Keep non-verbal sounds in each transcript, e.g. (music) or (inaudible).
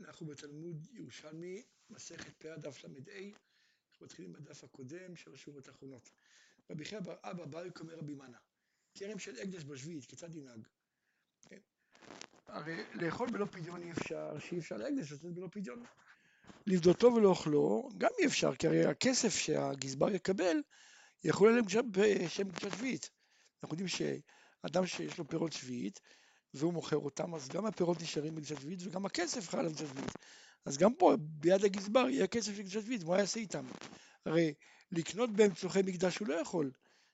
אנחנו בתלמוד ירושלמי, מסכת פאה דף ל"ה, אנחנו מתחילים בדף הקודם של השורות האחרונות. רבי חייא בר אבא ברק אומר רבי מנה, כרם של הקדש בשביעית, כיצד ינהג? כן. הרי לאכול בלא פדיון אי אפשר, שאי אפשר להקדש לתת בלא פדיון. לפדותו ולאוכלו גם אי אפשר, כי הרי הכסף שהגזבר יקבל יחול עליהם בשם קדושת שביעית. אנחנו יודעים שאדם שיש לו פירות שביעית, והוא מוכר אותם, אז גם הפירות נשארים בקדושת שביעית וגם הכסף חל על קדושת שביעית. אז גם פה ביד הגזבר יהיה כסף של קדושת שביעית, מה יעשה איתם? הרי לקנות בהם צורכי מקדש הוא לא יכול,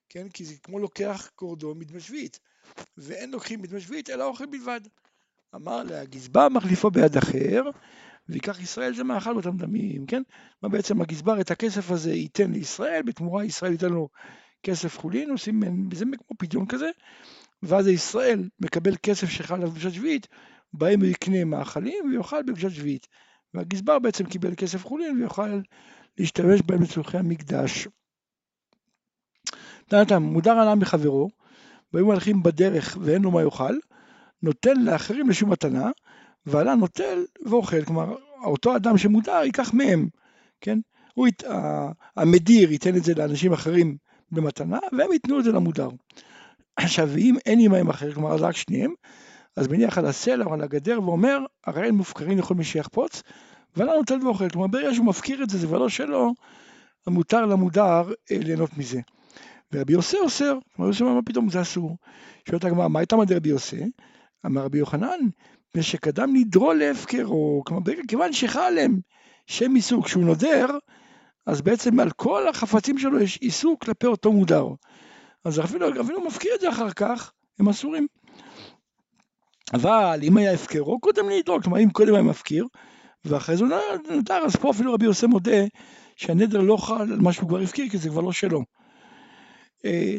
כן? כי זה כמו לוקח קורדו מדמי שביעית, ואין לוקחים מדמי שביעית אלא אוכל בלבד. אמר לה, הגזבר מחליפו ביד אחר, ויקח ישראל זה מאכל אותם דמים, כן? מה בעצם הגזבר את הכסף הזה ייתן לישראל, בתמורה ישראל ייתן לו כסף חולין, עושים בזה כמו פדיון כזה, ואז ישראל מקבל כסף שחל על קדושת שביעית, בהם הוא יקנה מאכלים ויאכל בקדושת שביעית. והגזבר בעצם קיבל כסף חולין ויוכל להשתמש בהם לצורכי המקדש. נתן מודר עליו מחברו, והיו הולכים בדרך ואין לו מה יאכל, נותן לאחרים לשום מתנה, ועלה נוטל ואוכל, כלומר אותו אדם שמודר ייקח מהם, כן? הוא ית... המדיר ייתן את זה לאנשים אחרים במתנה, והם ייתנו את זה למודר. עכשיו, ואם אין עמהם אחר, כלומר רק שניהם, אז מניח על הסלע או על הגדר ואומר, הרי הם מופקרים לכל מי שיחפוץ, ולא נוטל ואוכל. כלומר, ברגע שהוא מפקיר את זה, זה כבר לא שלו, מותר למודר אה, ליהנות מזה. ורבי יוסי אוסר, כלומר, יוסי אומר, מה פתאום זה אסור? שואלת הגמרא, מה הייתה מדי רבי יוסי? אמר רבי יוחנן, ושקדם נדרו להפקרו, כלומר, כיוון שחל עליהם שם עיסוק, שהוא נודר, אז בעצם על כל החפצים שלו יש עיסוק כלפי אותו מודר. אז אפילו, אפילו מפקיר את זה אחר כך, הם אסורים. אבל אם היה הפקרו, קודם להידרוק, כלומר אם קודם היה מפקיר, ואחרי זה הוא נותר, אז פה אפילו רבי יוסי מודה שהנדר לא חל על מה שהוא כבר הפקיר, כי זה כבר לא שלו.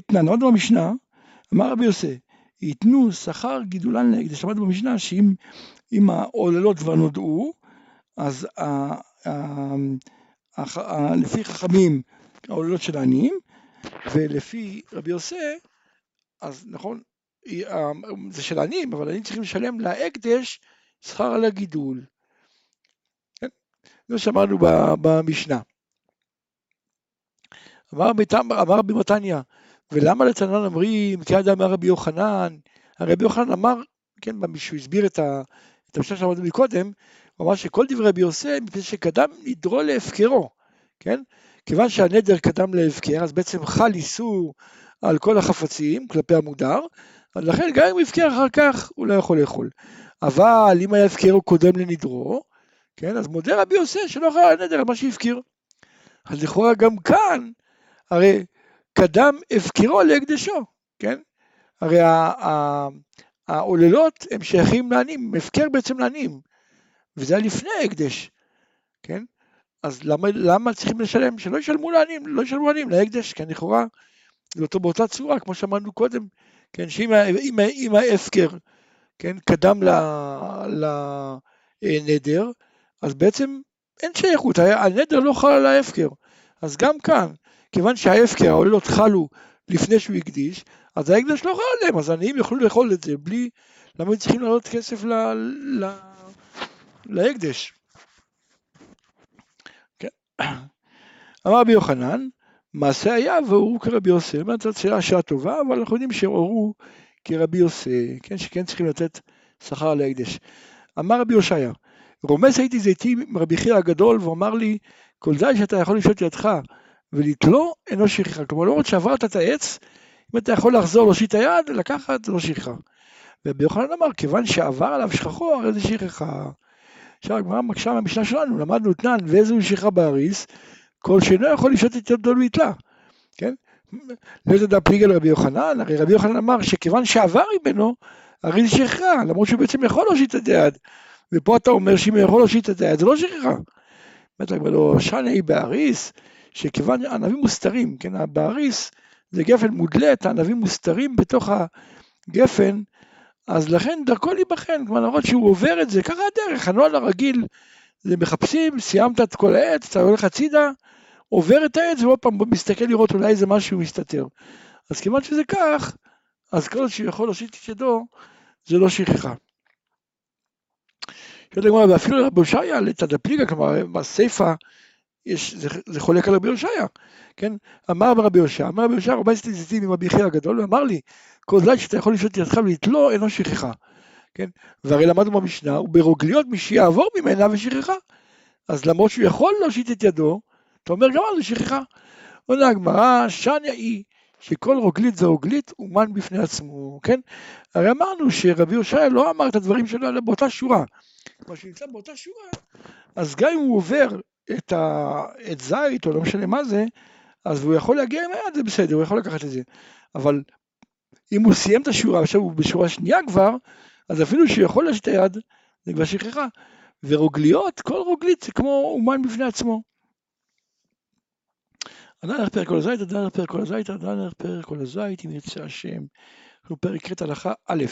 תנן, עוד במשנה, אמר רבי יוסי, ייתנו שכר גידולן להקדש, למדנו במשנה שאם העוללות כבר נודעו, אז לפי חכמים העוללות של העניים, ולפי רבי יוסי, אז נכון, זה של עניים, אבל עניים צריכים לשלם להקדש שכר על הגידול. כן? זה שמענו במשנה. אמר רבי מתניא, ולמה לצנן אומרים, כי עד אמר רבי יוחנן, רבי יוחנן אמר, כן, שהוא הסביר את המשנה שאמרנו מקודם, הוא אמר שכל דברי רבי יוסי, מפני שקדם נדרו להפקרו, כן? כיוון שהנדר קדם להפקר, אז בעצם חל איסור על כל החפצים כלפי המודר, לכן גם אם הוא הפקר אחר כך, הוא לא יכול לאכול. אבל אם היה הוא קודם לנדרו, כן, אז מודה רבי יוסף שלא חל על הנדר על מה שהפקיר. אז לכאורה גם כאן, הרי קדם הפקרו להקדשו, כן? הרי העוללות הם שייכים לעניים, הפקר בעצם לעניים, וזה היה לפני ההקדש, כן? אז למה, למה צריכים לשלם? שלא ישלמו לעניים, לא ישלמו לעניים, להקדש, כן, לכאורה אותו באותה צורה, כמו שאמרנו קודם, כן, שאם אם, אם ההפקר, כן, קדם לנדר, אז בעצם אין שייכות, הנדר לא חל על ההפקר. אז גם כאן, כיוון שההפקר, העוללות חלו לפני שהוא הקדיש, אז ההקדש לא חל עליהם, אז העניים יוכלו לאכול את זה בלי, למה הם צריכים לעלות כסף ל, ל, להקדש? אמר רבי יוחנן, מעשה היה והורו כרבי יוסי. אומרת, זאת שאלה שעה טובה, אבל אנחנו יודעים שהורו כרבי יוסי, כן, שכן צריכים לתת שכר על ההקדש. אמר רבי הושעיה, רומס הייתי זיתי מרבי חייא הגדול, ואמר לי, כל די שאתה יכול לשאול ידך ולתלו, אינו שכחה. כלומר, למרות שעברת את העץ, אם אתה יכול לחזור להושיט היד, לקחת, לא שכחה. ורבי יוחנן אמר, כיוון שעבר עליו שכחו, הרי זה שכחה. עכשיו הגמרא מקשה מהמשנה שלנו, למדנו תנן ואיזו שכחה באריס, כל שאינו יכול לשתות את ידו ויתלה, כן? לא יודע פליגל רבי יוחנן, הרי רבי יוחנן אמר שכיוון שעבר ממנו, הרי זה שכחה, למרות שהוא בעצם יכול להושיט את היד, ופה אתה אומר שאם הוא יכול להושיט את היד, זה לא שכחה. באמת, אבל לא שני באריס, שכיוון ענבים מוסתרים, כן, באריס זה גפן מודלת, הענבים מוסתרים בתוך הגפן, אז לכן דרכו להיבחן, כלומר למרות שהוא עובר את זה, ככה הדרך, הנוהל הרגיל, זה מחפשים, סיימת את כל העץ, אתה הולך הצידה, עובר את העץ ועוד פעם מסתכל לראות אולי איזה משהו מסתתר. אז כיוון שזה כך, אז כל שהוא יכול להושיט את ידו, זה לא שכחה. כתוב הגמרא, ואפילו רבי הושעיה לתדא פליגה, כלומר בסיפא יש, זה, זה חולק על רבי הושעיה, כן? אמר רבי הושע, אמר רבי הושע, רבי זיתים עם רבי יחיא הגדול, ואמר לי, כל זית שאתה יכול לשאול את ידך ולתלו, אינו שכחה, כן? והרי למדנו במשנה, וברוגליות מי שיעבור ממנה ושכחה. אז למרות שהוא יכול להושיט את ידו, אתה אומר גם על שכחה. עונה הגמרא, שניה היא שכל רוגלית זה רוגלית אומן בפני עצמו, כן? הרי אמרנו שרבי הושעיה לא אמר את הדברים שלו אלא באותה שורה. מה שנמצא באותה שורה, אז גם אם הוא עובר את, ה... את זית או לא משנה מה זה, אז הוא יכול להגיע עם היד, זה בסדר, הוא יכול לקחת את זה. אבל אם הוא סיים את השורה, עכשיו הוא בשורה שנייה כבר, אז אפילו שהוא יכול להשאיר את היד, זה כבר שכחה. ורוגליות, כל רוגלית זה כמו אומן בפני עצמו. עדיין ערך פרק כל הזית, עדיין ערך פרק כל הזית, עדיין ערך פרק כל הזית, אם ירצה השם. אנחנו פרק ח' הלכה א',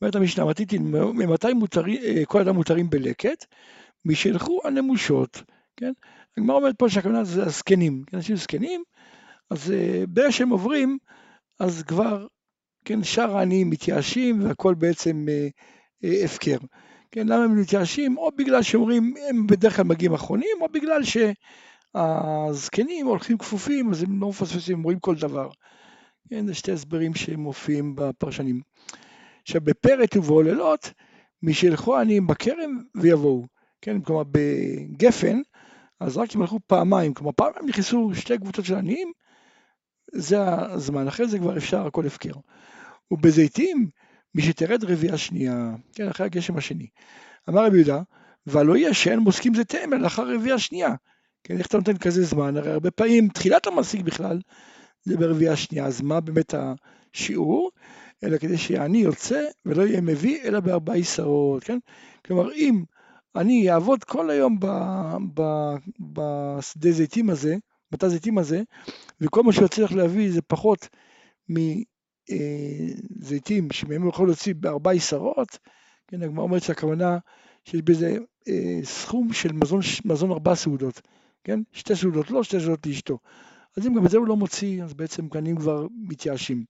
אומרת המשנה, מתיתי, ממתי מותרים, אה, כל אדם מותרים בלקט? משילכו הנמושות, כן? הגמרא אומרת פה שהכוונה זה הזקנים, כן? אנשים זקנים, אז אה, ברגע שהם עוברים, אז כבר, כן, שאר העניים מתייאשים והכל בעצם אה, הפקר. כן, למה הם מתייאשים? או בגלל שאומרים, הם בדרך כלל מגיעים אחרונים, או בגלל שהזקנים הולכים כפופים, אז הם לא מפספסים, הם רואים כל דבר. כן, זה שתי הסברים שמופיעים בפרשנים. עכשיו, בפרט ובעוללות, משילכו העניים בכרם ויבואו. כן, כלומר בגפן, אז רק אם הלכו פעמיים, כלומר פעמיים נכנסו שתי קבוצות של עניים, זה הזמן, אחרי זה כבר אפשר הכל הפקר. ובזיתים, מי שתרד רביעה שנייה, כן, אחרי הגשם השני. אמר רבי יהודה, והלא יהיה שאין מוסקים זיתיהם אלא לאחר רביעה שנייה. כן, איך אתה נותן כזה זמן? הרי הרבה פעמים תחילת המסיק בכלל זה ברביעה שנייה, אז מה באמת השיעור? אלא כדי שהעני יוצא ולא יהיה מביא אלא בארבע עשרות, כן? כלומר אם אני אעבוד כל היום בשדה זיתים הזה, בתא זיתים הזה, וכל מה לך להביא זה פחות מזיתים אה, שמהם הוא יכול להוציא בארבע עשרות, כן, הגמרא אומרת שהכוונה שיש בזה אה, סכום של מזון, מזון ארבע סעודות, כן, שתי סעודות לא, שתי סעודות לאשתו. אז אם גם את זה הוא לא מוציא, אז בעצם קנים כבר מתייאשים.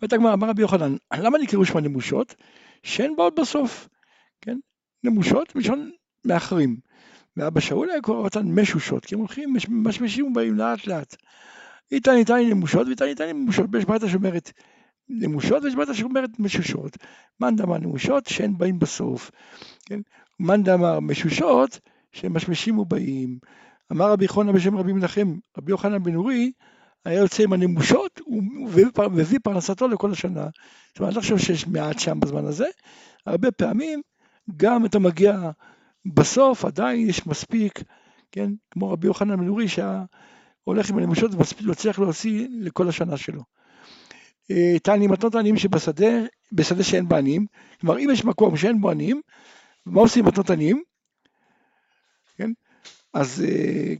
אומרת הגמרא, אמר רבי יוחנן, למה נקראו שמה נמושות? שאין באות בסוף, כן? נמושות מלשון מאחרים. ואבא שאול היה קורא אותן משושות, כי הם הולכים, משמשים ובאים לאט לאט. איתן איתן נמושות ואיתן איתן נמושות, ויש בעיה שאומרת נמושות ויש בעיה שאומרת משושות. מאן דאמר נמושות שאין באים בסוף, כן? מאן דאמר משושות שמשמשים ובאים. אמר רבי יוחנן בשם רבי מנחם, רבי יוחנן בן אורי, היה יוצא עם הנמושות והביא פרנסתו לכל השנה. זאת אומרת, אני לא חושב שיש מעט שם בזמן הזה, הרבה פעמים גם אתה מגיע בסוף, עדיין יש מספיק, כן, כמו רבי יוחנן בן אורי שהולך עם הנמושות ומספיק מצליח להוציא לכל השנה שלו. אה, תעני מתנות עניים שבשדה, בשדה שאין בה עניים, כלומר אם יש מקום שאין בו עניים, מה עושים מתנות עניים? כן, אז אה,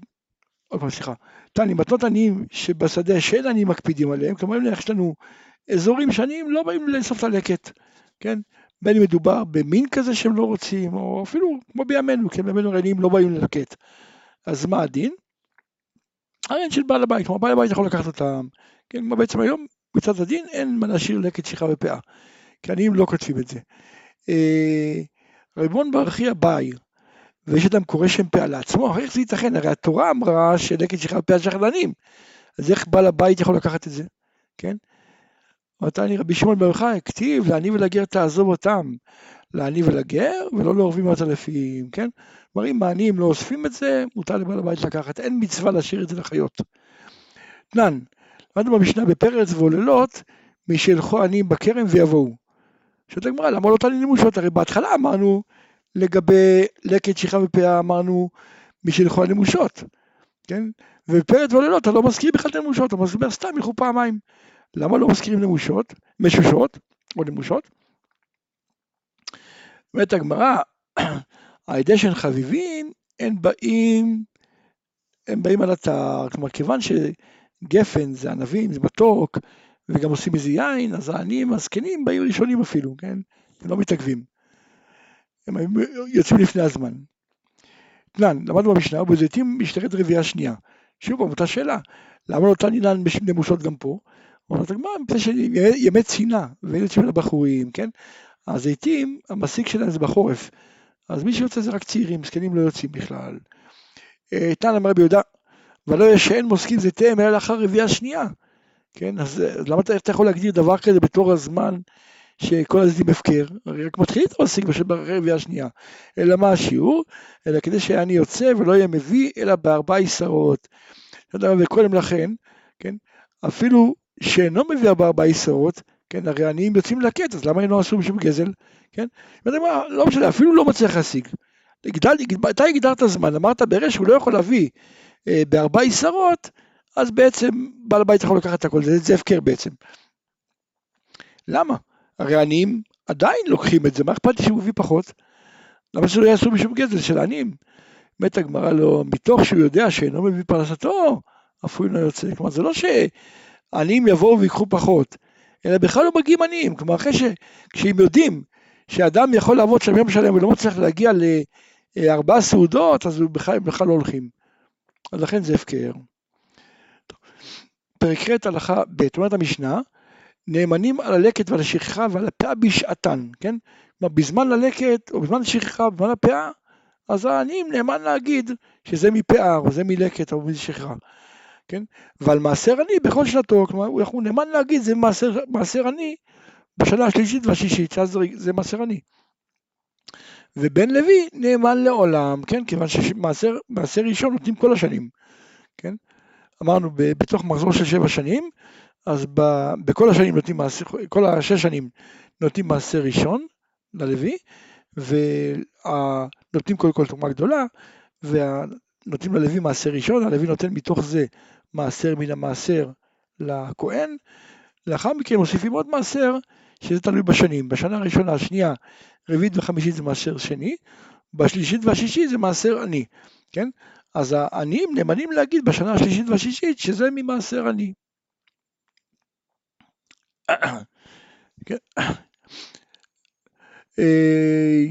עוד פעם סליחה, תעני מתנות עניים שבשדה שאין עניים מקפידים עליהם, כלומר יש לנו אזורים שעניים לא באים לאסוף את הלקט, כן, בין אם מדובר במין כזה שהם לא רוצים, או אפילו כמו בימינו, כי בימינו רעילים לא באים ללקט. אז מה הדין? העניין של בעל הבית, כלומר בעל הבית יכול לקחת אותם, כן, כמו בעצם היום מצד הדין אין מה להשאיר לקט שכחה ופאה, כי עניים לא כותבים את זה. אה, ריבון ברכי הבאי, ויש אדם קורא שם פאה לעצמו, איך זה ייתכן? הרי התורה אמרה שלקט שכחה ופאה שייך לעניים, אז איך בעל הבית יכול לקחת את זה, כן? נתני רבי שמעון בר יוחאי, כתיב לעני ולגר תעזוב אותם, לעני ולגר ולא לעורבים עטלפים, כן? כלומר אם העניים לא אוספים את זה, מותר לבעל הבית לקחת, אין מצווה להשאיר את זה לחיות. תנן, למדנו במשנה בפרץ ועוללות, מי שילכו עניים בכרם ויבואו. שואלת הגמרא, למה לא תעני נמושות? הרי בהתחלה אמרנו לגבי לקט שכחה ופאה, אמרנו מי שילכו הנמושות, כן? ובפרץ ועוללות אתה לא מזכיר בכלל את הנמושות, אתה מזכיר סתם ילכו פעמיים. למה לא מזכירים נמושות, משושות או נמושות? אומרת הגמרא, (clears throat) על ידי שהן חביבים, הם באים, הם באים על אתר, כלומר כיוון שגפן זה ענבים, זה מתוק, וגם עושים מזה יין, אז העניים הזקנים באים ראשונים אפילו, כן? הם לא מתעכבים. הם יוצאים לפני הזמן. תנן, למדנו במשנה, ובזיתים משתרת רביעייה שנייה. שוב אותה שאלה, למה לא תענינן נמושות גם פה? אומרת הגמרא, מפני שימי צינה, ואלה של הבחורים, כן? הזיתים, המסיק שלהם זה בחורף, אז מי שיוצא זה רק צעירים, זקנים לא יוצאים בכלל. תנא אמר רבי יהודה, ולא יש שאין מוסקים זיתיהם אלא לאחר רביעייה שנייה. כן, אז, אז למה אתה, אתה יכול להגדיר דבר כזה בתור הזמן שכל הזיתים הפקר? הרי רק מתחילים את המסיק ברביעייה השנייה. אלא מה השיעור? אלא כדי שאני יוצא ולא יהיה מביא אלא בארבע עשרות. וקודם לכן, כן, אפילו שאינו מביא בארבע עשרות, כן, הרי עניים יוצאים לקט, אז למה אינו אסור משום גזל? כן? לא משנה, אפילו לא מצליח להשיג. אתה הגדרת זמן, אמרת ברגע שהוא לא יכול להביא אה, בארבע עשרות, אז בעצם בעל הבית יכול לקחת את הכל, זה, זה הפקר בעצם. למה? הרי עניים עדיין לוקחים את זה, מה אכפת לי שהוא מביא פחות? למה שלא יעשו משום גזל של עניים? מת הגמרא לו, מתוך שהוא יודע שאינו מביא פרנסתו, אף הוא אינו יוצא. כלומר, זה לא שעניים יבואו ויקחו פחות, אלא בכלל לא מגיעים עניים. כלומר, אחרי ש... כשהם יודעים שאדם יכול לעבוד שם יום שלם ולא מצליח להגיע לארבעה סעודות, אז בכלל, בכלל לא הולכים. אז לכן זה הפקר. פרק ח' הלכה ב', אומרת המשנה, נאמנים על הלקט ועל השכחה ועל הפאה בשעתן, כן? כלומר, בזמן ללקט או בזמן השכחה, בזמן הפאה, אז העניים נאמן להגיד שזה מפאה או זה מלקט או משכחה, כן? ועל מעשר עני בכל שנתו, כלומר, הוא נאמן להגיד זה מעשר, מעשר עני בשנה השלישית והשישית, שאז זה, זה מעשר עני. ובן לוי נאמן לעולם, כן? כיוון שמעשר ראשון נותנים כל השנים, כן? אמרנו בתוך מחזור של שבע שנים, אז ב, בכל השנים נותנים מעשר, כל השש שנים נותנים מעשר ראשון ללוי, ונותנים קודם כל תרומה גדולה, ונותנים ללוי מעשר ראשון, הלוי נותן מתוך זה מעשר מן המעשר לכהן, לאחר מכן מוסיפים עוד מעשר, שזה תלוי בשנים, בשנה הראשונה, השנייה, רביעית וחמישית זה מעשר שני, בשלישית והשישית זה מעשר עני, כן? אז העניים נאמנים להגיד בשנה השלישית והשישית שזה ממעשר עני. אה,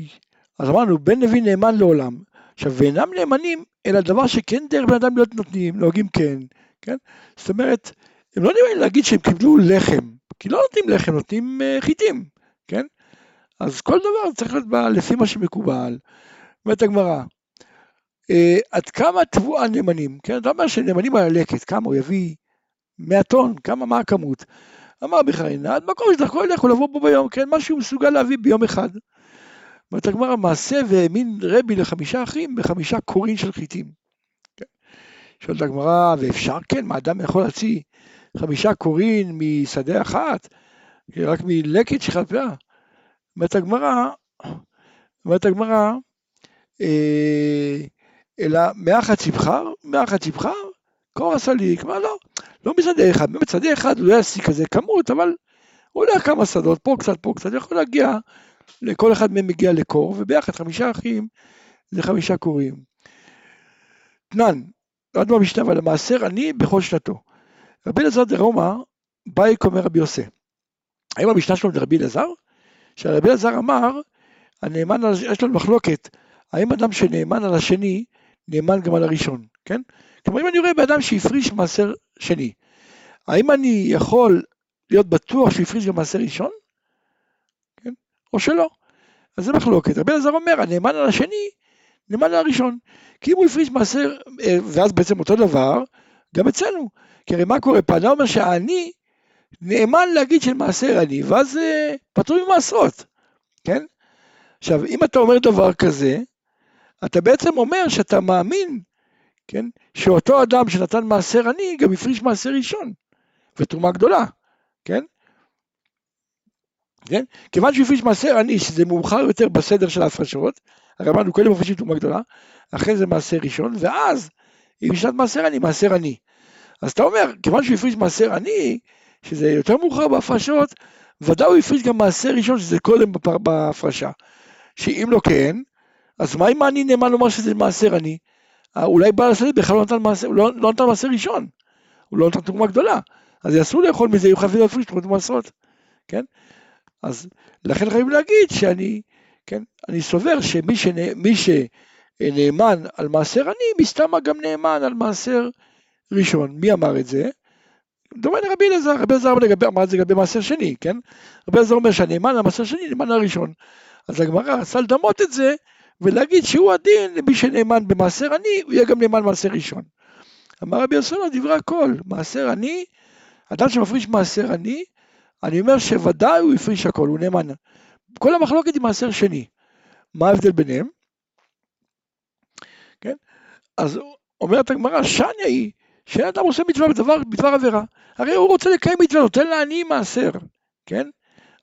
אז אמרנו, בן לוי נאמן לעולם. עכשיו, ואינם נאמנים, אלא דבר שכן דרך בן אדם להיות נותנים, נוהגים כן, כן? זאת אומרת, הם לא נאמנים להגיד שהם קיבלו לחם, כי לא נותנים לחם, נותנים uh, חיטים, כן? אז כל דבר צריך להיות בה לפי מה שמקובל. אומרת הגמרא, uh, עד כמה תבואה נאמנים, כן? אתה אומר שנאמנים על הלקט, כמה הוא יביא 100 טון, כמה, מה הכמות? אמר בכלל, עד מקום שדרכו ילך, הוא לבוא בו ביום, כן? מה שהוא מסוגל להביא ביום אחד. אומרת הגמרא, מעשה והאמין רבי לחמישה אחים בחמישה קורין של חיטים. כן. שואלת הגמרא, ואפשר כן, מה אדם יכול להוציא חמישה קורין משדה אחת, רק מלקט של פאה? אומרת הגמרא, אומרת הגמרא, אה, אלא מאחת יבחר, מאחת יבחר, קור הסליק, מה לא, לא משדה אחד, באמת שדה אחד הוא לא יעשי כזה כמות, אבל הוא הולך כמה שדות, פה קצת, פה קצת, יכול להגיע לכל אחד מהם מגיע לקור, וביחד חמישה אחים זה חמישה קורים. תנן, עוד במשנה, אבל המעשר אני בכל שנתו. רבי אלעזר דרומא, בייק אומר רבי יוסי. האם המשנה שלו לרבי אלעזר? שרבי אלעזר אמר, הנאמן, יש לנו מחלוקת, האם אדם שנאמן על השני, נאמן גם על הראשון, כן? כלומר, אם אני רואה באדם שהפריש מעשר שני, האם אני יכול להיות בטוח שהוא הפריש גם מעשר ראשון? או שלא. אז זה מחלוקת. רבי אלעזר אומר, הנאמן על השני, נאמן על הראשון. כי אם הוא הפריש מעשר, אה, ואז בעצם אותו דבר, גם אצלנו. כי הרי מה קורה? אדם אומר שהאני נאמן להגיד של מעשר אני, ואז אה, פטור ממעשרות, כן? עכשיו, אם אתה אומר דבר כזה, אתה בעצם אומר שאתה מאמין, כן? שאותו אדם שנתן מעשר אני, גם הפריש מעשר ראשון, ותרומה גדולה, כן? כן? כיוון שהוא הפריש מעשר עני, שזה מאוחר יותר בסדר של ההפרשות, הרי אמרנו קודם מפרישים תרומה גדולה, אחרי זה מעשר ראשון, ואז אם בשנת מעשר עני, מעשר עני. אז אתה אומר, כיוון שהוא הפריש מעשר עני, שזה יותר מאוחר בהפרשות, ודאי הוא הפריש גם מעשר ראשון, שזה קודם בהפרשה. שאם לא כן, אז מה אם אני נאמן לומר שזה מעשר עני? אה, אולי בעל השדה בכלל לא נתן מעשר, לא, לא נתן מעשר ראשון, הוא לא נתן תרומה גדולה, אז יאסור לאכול מזה, יהיו חייבים להפריש תרומות מעשרות, כן? אז לכן חייבים להגיד שאני, כן, אני סובר שמי שנא, שנאמן על מעשר עני, מסתמה גם נאמן על מעשר ראשון. מי אמר את זה? דומה לרבי אלעזר, רבי אלעזר אמר את זה לגבי מעשר שני, כן? רבי אלעזר אומר שהנאמן למעשר שני, נאמן הראשון. אז הגמרא רצה לדמות את זה, ולהגיד שהוא הדין למי שנאמן במעשר עני, הוא יהיה גם נאמן במעשר ראשון. אמר רבי יוסף דברי הכל, מעשר עני, אדם שמפריש מעשר עני, אני אומר שוודאי הוא הפריש הכל, הוא נאמן. כל המחלוקת היא מעשר שני. מה ההבדל ביניהם? כן? אז אומרת הגמרא, שניה היא, שאדם עושה מצווה בדבר, בדבר עבירה. הרי הוא רוצה לקיים מצווה, נותן לעני מעשר, כן?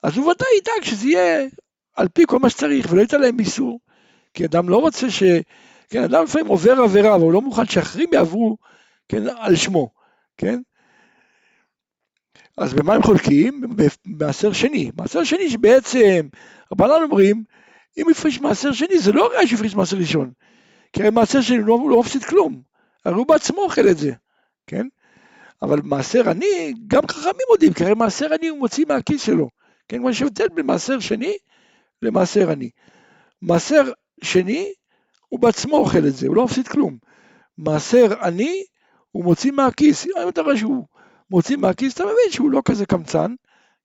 אז הוא ודאי ידאג שזה יהיה על פי כל מה שצריך, ולא ייתן להם איסור. כי אדם לא רוצה ש... כן, אדם לפעמים עובר עבירה, אבל הוא לא מוכן שאחרים יעברו, כן, על שמו, כן? אז במה הם חולקים? במעשר שני. מעשר שני שבעצם, רבנן אומרים, אם הפריש מעשר שני, זה לא ראיה שהפריש מעשר ראשון. כי הרי מעשר שני לא, לא מפסיד כלום. הרי הוא בעצמו אוכל את זה, כן? אבל מעשר עני, גם חכמים מודים, כי הרי מעשר עני הוא מוציא מהכיס שלו. כן, כמו שהבדל בין מעשר שני למעשר עני. מעשר שני, הוא בעצמו אוכל את זה, הוא לא מפסיד כלום. מעשר עני, הוא מוציא מהכיס. אם אתה רואה שהוא מוציא מהכיס, אתה מבין שהוא לא כזה קמצן,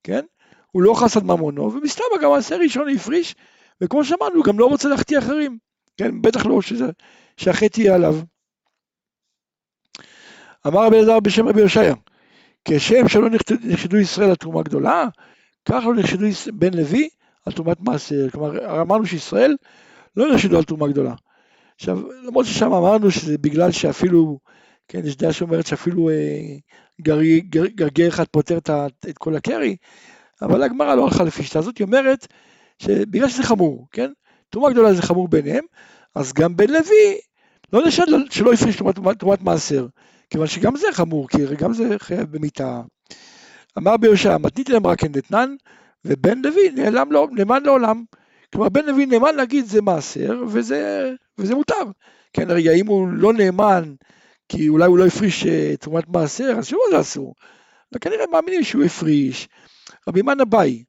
כן? הוא לא חס על ממונו, ומסתבר גם מעשר ראשון הפריש, וכמו שאמרנו, הוא גם לא רוצה להחטיא אחרים, כן? בטח לא שזה, שהחטא יהיה עליו. אמר רבי אלעזר בשם רבי יושעיה, כשם שלא נחשדו ישראל על תרומה גדולה, כך לא נחשדו בן לוי על תרומת מעשר. כלומר, אמרנו שישראל לא נחשדו על תרומה גדולה. עכשיו, למרות ששם אמרנו שזה בגלל שאפילו, כן, יש דעה שאומרת שאפילו אה, גרגר גר, גר אחד פותר את, את כל הקרי, אבל הגמרא לא הלכה לפי שיטה הזאת, היא אומרת שבגלל שזה חמור, כן, תרומה גדולה זה חמור ביניהם, אז גם בן לוי לא נשאר שלא הפריש תרומת, מעשר, כיוון שגם זה חמור, כי גם זה חייב במיתה. אמר ביושע, מתנית להם רק דתנן, ובן לוי נעלם לא, נאמן לעולם. כלומר, בן לוי נאמן להגיד זה מעשר, וזה, וזה מותר. כן, הרי אם הוא לא נאמן, כי אולי הוא לא הפריש אה, תרומת מעשר, אז שוב זה אסור. וכנראה מאמינים שהוא הפריש. רבי מן אביי,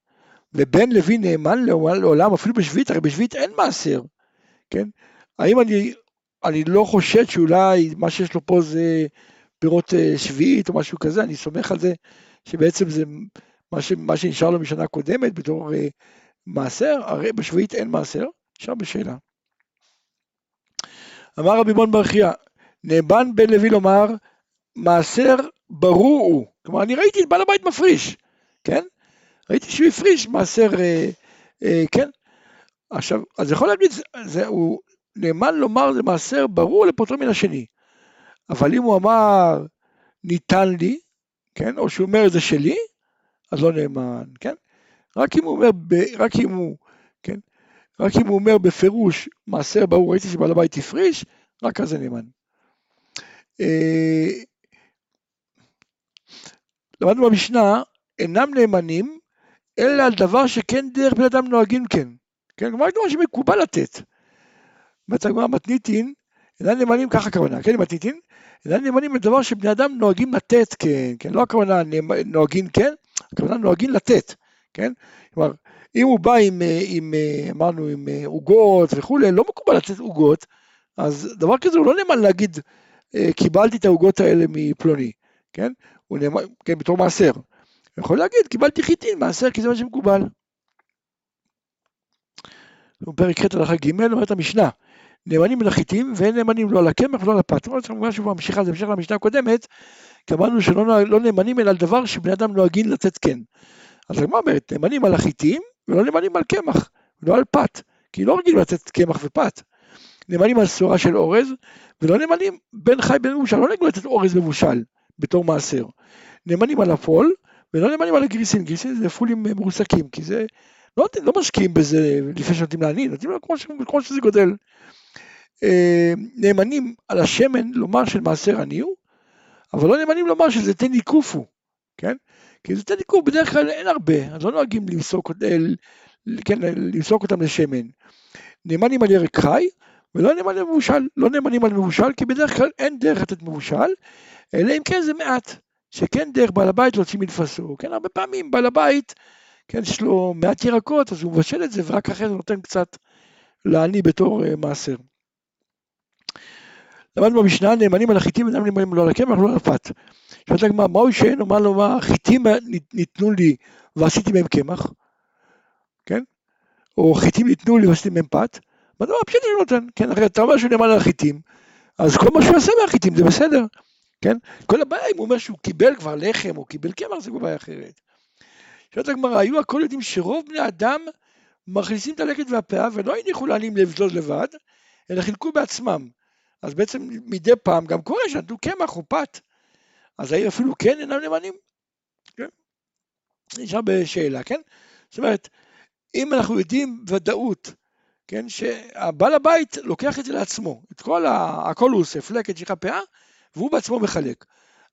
ובן לוי נאמן לעולם, אפילו בשביעית, הרי בשביעית אין מעשר, כן? האם אני, אני לא חושד שאולי מה שיש לו פה זה פירות אה, שביעית או משהו כזה, אני סומך על זה שבעצם זה מה, ש, מה שנשאר לו משנה קודמת בתור uh, מעשר, הרי בשביעית אין מעשר, נשאר בשאלה. אמר רבי מון ברכיה, נאמן בן לוי לומר, מעשר ברור הוא. כלומר, אני ראיתי את בעל הבית מפריש, כן? ראיתי שהוא הפריש מעשר, אה, אה, כן? עכשיו, אז יכול להגיד, זה, הוא נאמן לומר זה מעשר ברור לפוטר מן השני. אבל אם הוא אמר, ניתן לי, כן? או שהוא אומר, זה שלי, אז לא נאמן, כן? רק אם הוא אומר, ב, רק אם הוא, כן? רק אם הוא אומר בפירוש מעשר ברור, ראיתי שבעל הבית הפריש, רק אז זה נאמן. אה, למדנו במשנה, אינם נאמנים, אלא על דבר שכן דרך בן אדם נוהגים כן. כן, כלומר, דבר שמקובל לתת. אומרת הגמרא מתניתין, אינם נאמנים, ככה הכוונה, כן, מתניתין, אינם נאמנים לדבר שבני אדם נוהגים לתת כן, כן, לא הכוונה נוהגים כן, הכוונה נוהגים לתת, כן? כלומר, אם הוא בא עם, אה, עם אה, אמרנו, עם עוגות וכולי, לא מקובל לתת עוגות, אז דבר כזה הוא לא נאמן להגיד, קיבלתי את העוגות האלה מפלוני, כן? הוא נאמן, כן, בתור מעשר. הוא יכול להגיד, קיבלתי חיטין, מעשר, כי זה מה שמקובל. בפרק ח' הלכה ג' אומרת המשנה, נאמנים לחיטים ואין נאמנים לא על הקמח ולא על הפת. זאת אומרת, משהו ממשיכה, זה המשך למשנה הקודמת, כי אמרנו שלא לא נאמנים אלא על דבר שבני אדם נוהגים לתת כן. אז הגמרא אומרת, נאמנים על החיטים ולא נאמנים על קמח, ולא על פת, כי לא רגילים לתת קמח ופת. נאמנים על סורה של אורז, ולא נאמנים בין חי בין מבושל, לא נאמנים לתת אורז מבושל בתור מעשר. נאמנים על הפול, ולא נאמנים על הגריסין, גריסין זה פולים מרוסקים, כי זה, לא, לא משקיעים בזה לפני שנותנים לעני, נותנים לו כמו, כמו שזה גודל. אה, נאמנים על השמן לומר של מעשר עני הוא, אבל לא נאמנים לומר שזה תן קופו, כן? כי זה תן קופו בדרך כלל אין הרבה, אז לא נוהגים למסוק, כן, למסוק אותם לשמן. נאמנים על ירק חי, ולא נאמנים על מבושל, לא נאמנים על מבושל, כי בדרך כלל אין דרך לתת מבושל, אלא אם כן זה מעט, שכן דרך בעל הבית להוציא מנפסו, כן, הרבה פעמים בעל הבית, כן, יש לו מעט ירקות, אז הוא מבשל את זה, ורק אחרי זה נותן קצת לעני בתור uh, מעשר. למדנו במשנה, נאמנים על החיטים ואינם נאמנים לא על הקמח ולא על הפת. שואלת הגמרא, מהו שאין, אומר לו, מה, חיטים ניתנו לי ועשיתי מהם קמח, כן? או חיטים ניתנו לי ועשיתי מהם פת, מדוע פשוט אני נותן, כן? הרי אתה אומר שהוא נאמן על החיטים, אז כל מה שהוא יעשה מהחיטים זה בסדר, כן? כל הבעיה אם הוא אומר שהוא קיבל כבר לחם או קיבל קמח זה כבר בעיה אחרת. שואלת הגמרא, היו הכל יודעים שרוב בני אדם מכניסים את הלקט והפאה ולא הניחו לעניים לבזוז לבד, אלא חילקו בעצמם. אז בעצם מדי פעם גם קורה שנתנו קמח או פת. אז האם אפילו כן אינם נאמנים? כן. נשאר בשאלה, כן? זאת אומרת, אם אנחנו יודעים ודאות, כן, שהבעל הבית לוקח את זה לעצמו, את כל ה... הכל הוא עושה, פלקת, שליחה פאה, והוא בעצמו מחלק.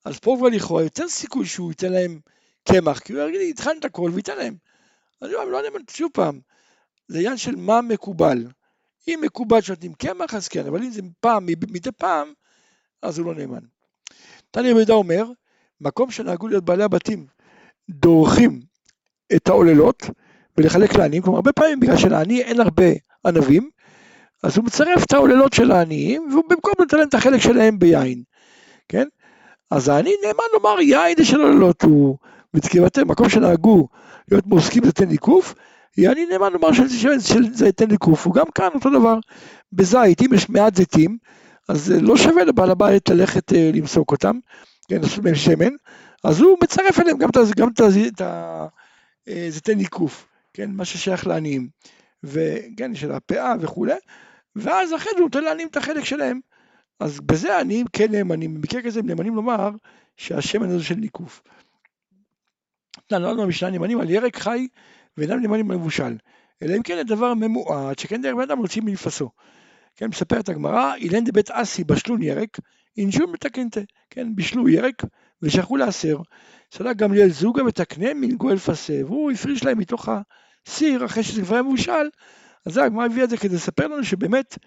אז פה כבר לכאורה יותר סיכוי שהוא ייתן להם קמח, כי הוא יגיד לי, התחלנו את הכל וייתן להם. אז אני לא יודע, שוב פעם, זה עניין של מה מקובל. אם מקובל שנותנים קמח, אז כן, אבל אם זה פעם, מדי פעם, אז הוא לא נאמן. תניא יהודה אומר, מקום שנהגו להיות בעלי הבתים דורכים את העוללות ולחלק לעניים, כלומר הרבה פעמים בגלל שלעני אין הרבה ענבים, אז הוא מצרף את העוללות של העניים, והוא במקום לתת להם את החלק שלהם ביין, כן? אז העני נאמן לומר יין של עוללות הוא מתקיבתם, מקום שנהגו להיות מועסקים זה תן ניקוף, יעני נאמן לומר שזה תן ניקוף, וגם כאן אותו דבר, בזית, אם יש מעט זיתים, אז לא שווה לבעל הבית ללכת אה, למסוק אותם, כן, לעשות מהם שמן, אז הוא מצרף אליהם גם את הזיתי אה, ניקוף, כן, מה ששייך לעניים, וכן, של הפאה וכולי, ואז אחרי זה הוא נותן לעניים את החלק שלהם. אז בזה העניים כן נאמנים, במקרה כזה הם נאמנים לומר שהשמן הזה של ניקוף. לנו במשנה נאמנים על ירק חי ואינם נאמנים על מבושל, אלא אם כן הדבר ממועט, שכן דרך בן אדם רוצים מלפסו. כן, מספרת הגמרא, אילן דבית אסי בשלון ירק, אינשום מתקנתה, כן, בישלו ירק ושלחו לעשר. סלק גמליאל זוגה ותקנה מן גואל פסה, והוא הפריש להם מתוך הסיר אחרי שזה כבר היה מבושל. אז זה הגמרא הביאה את זה כדי לספר לנו שבאמת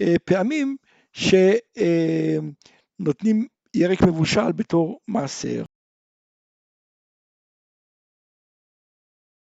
אה, פעמים שנותנים אה, ירק מבושל בתור מעשר.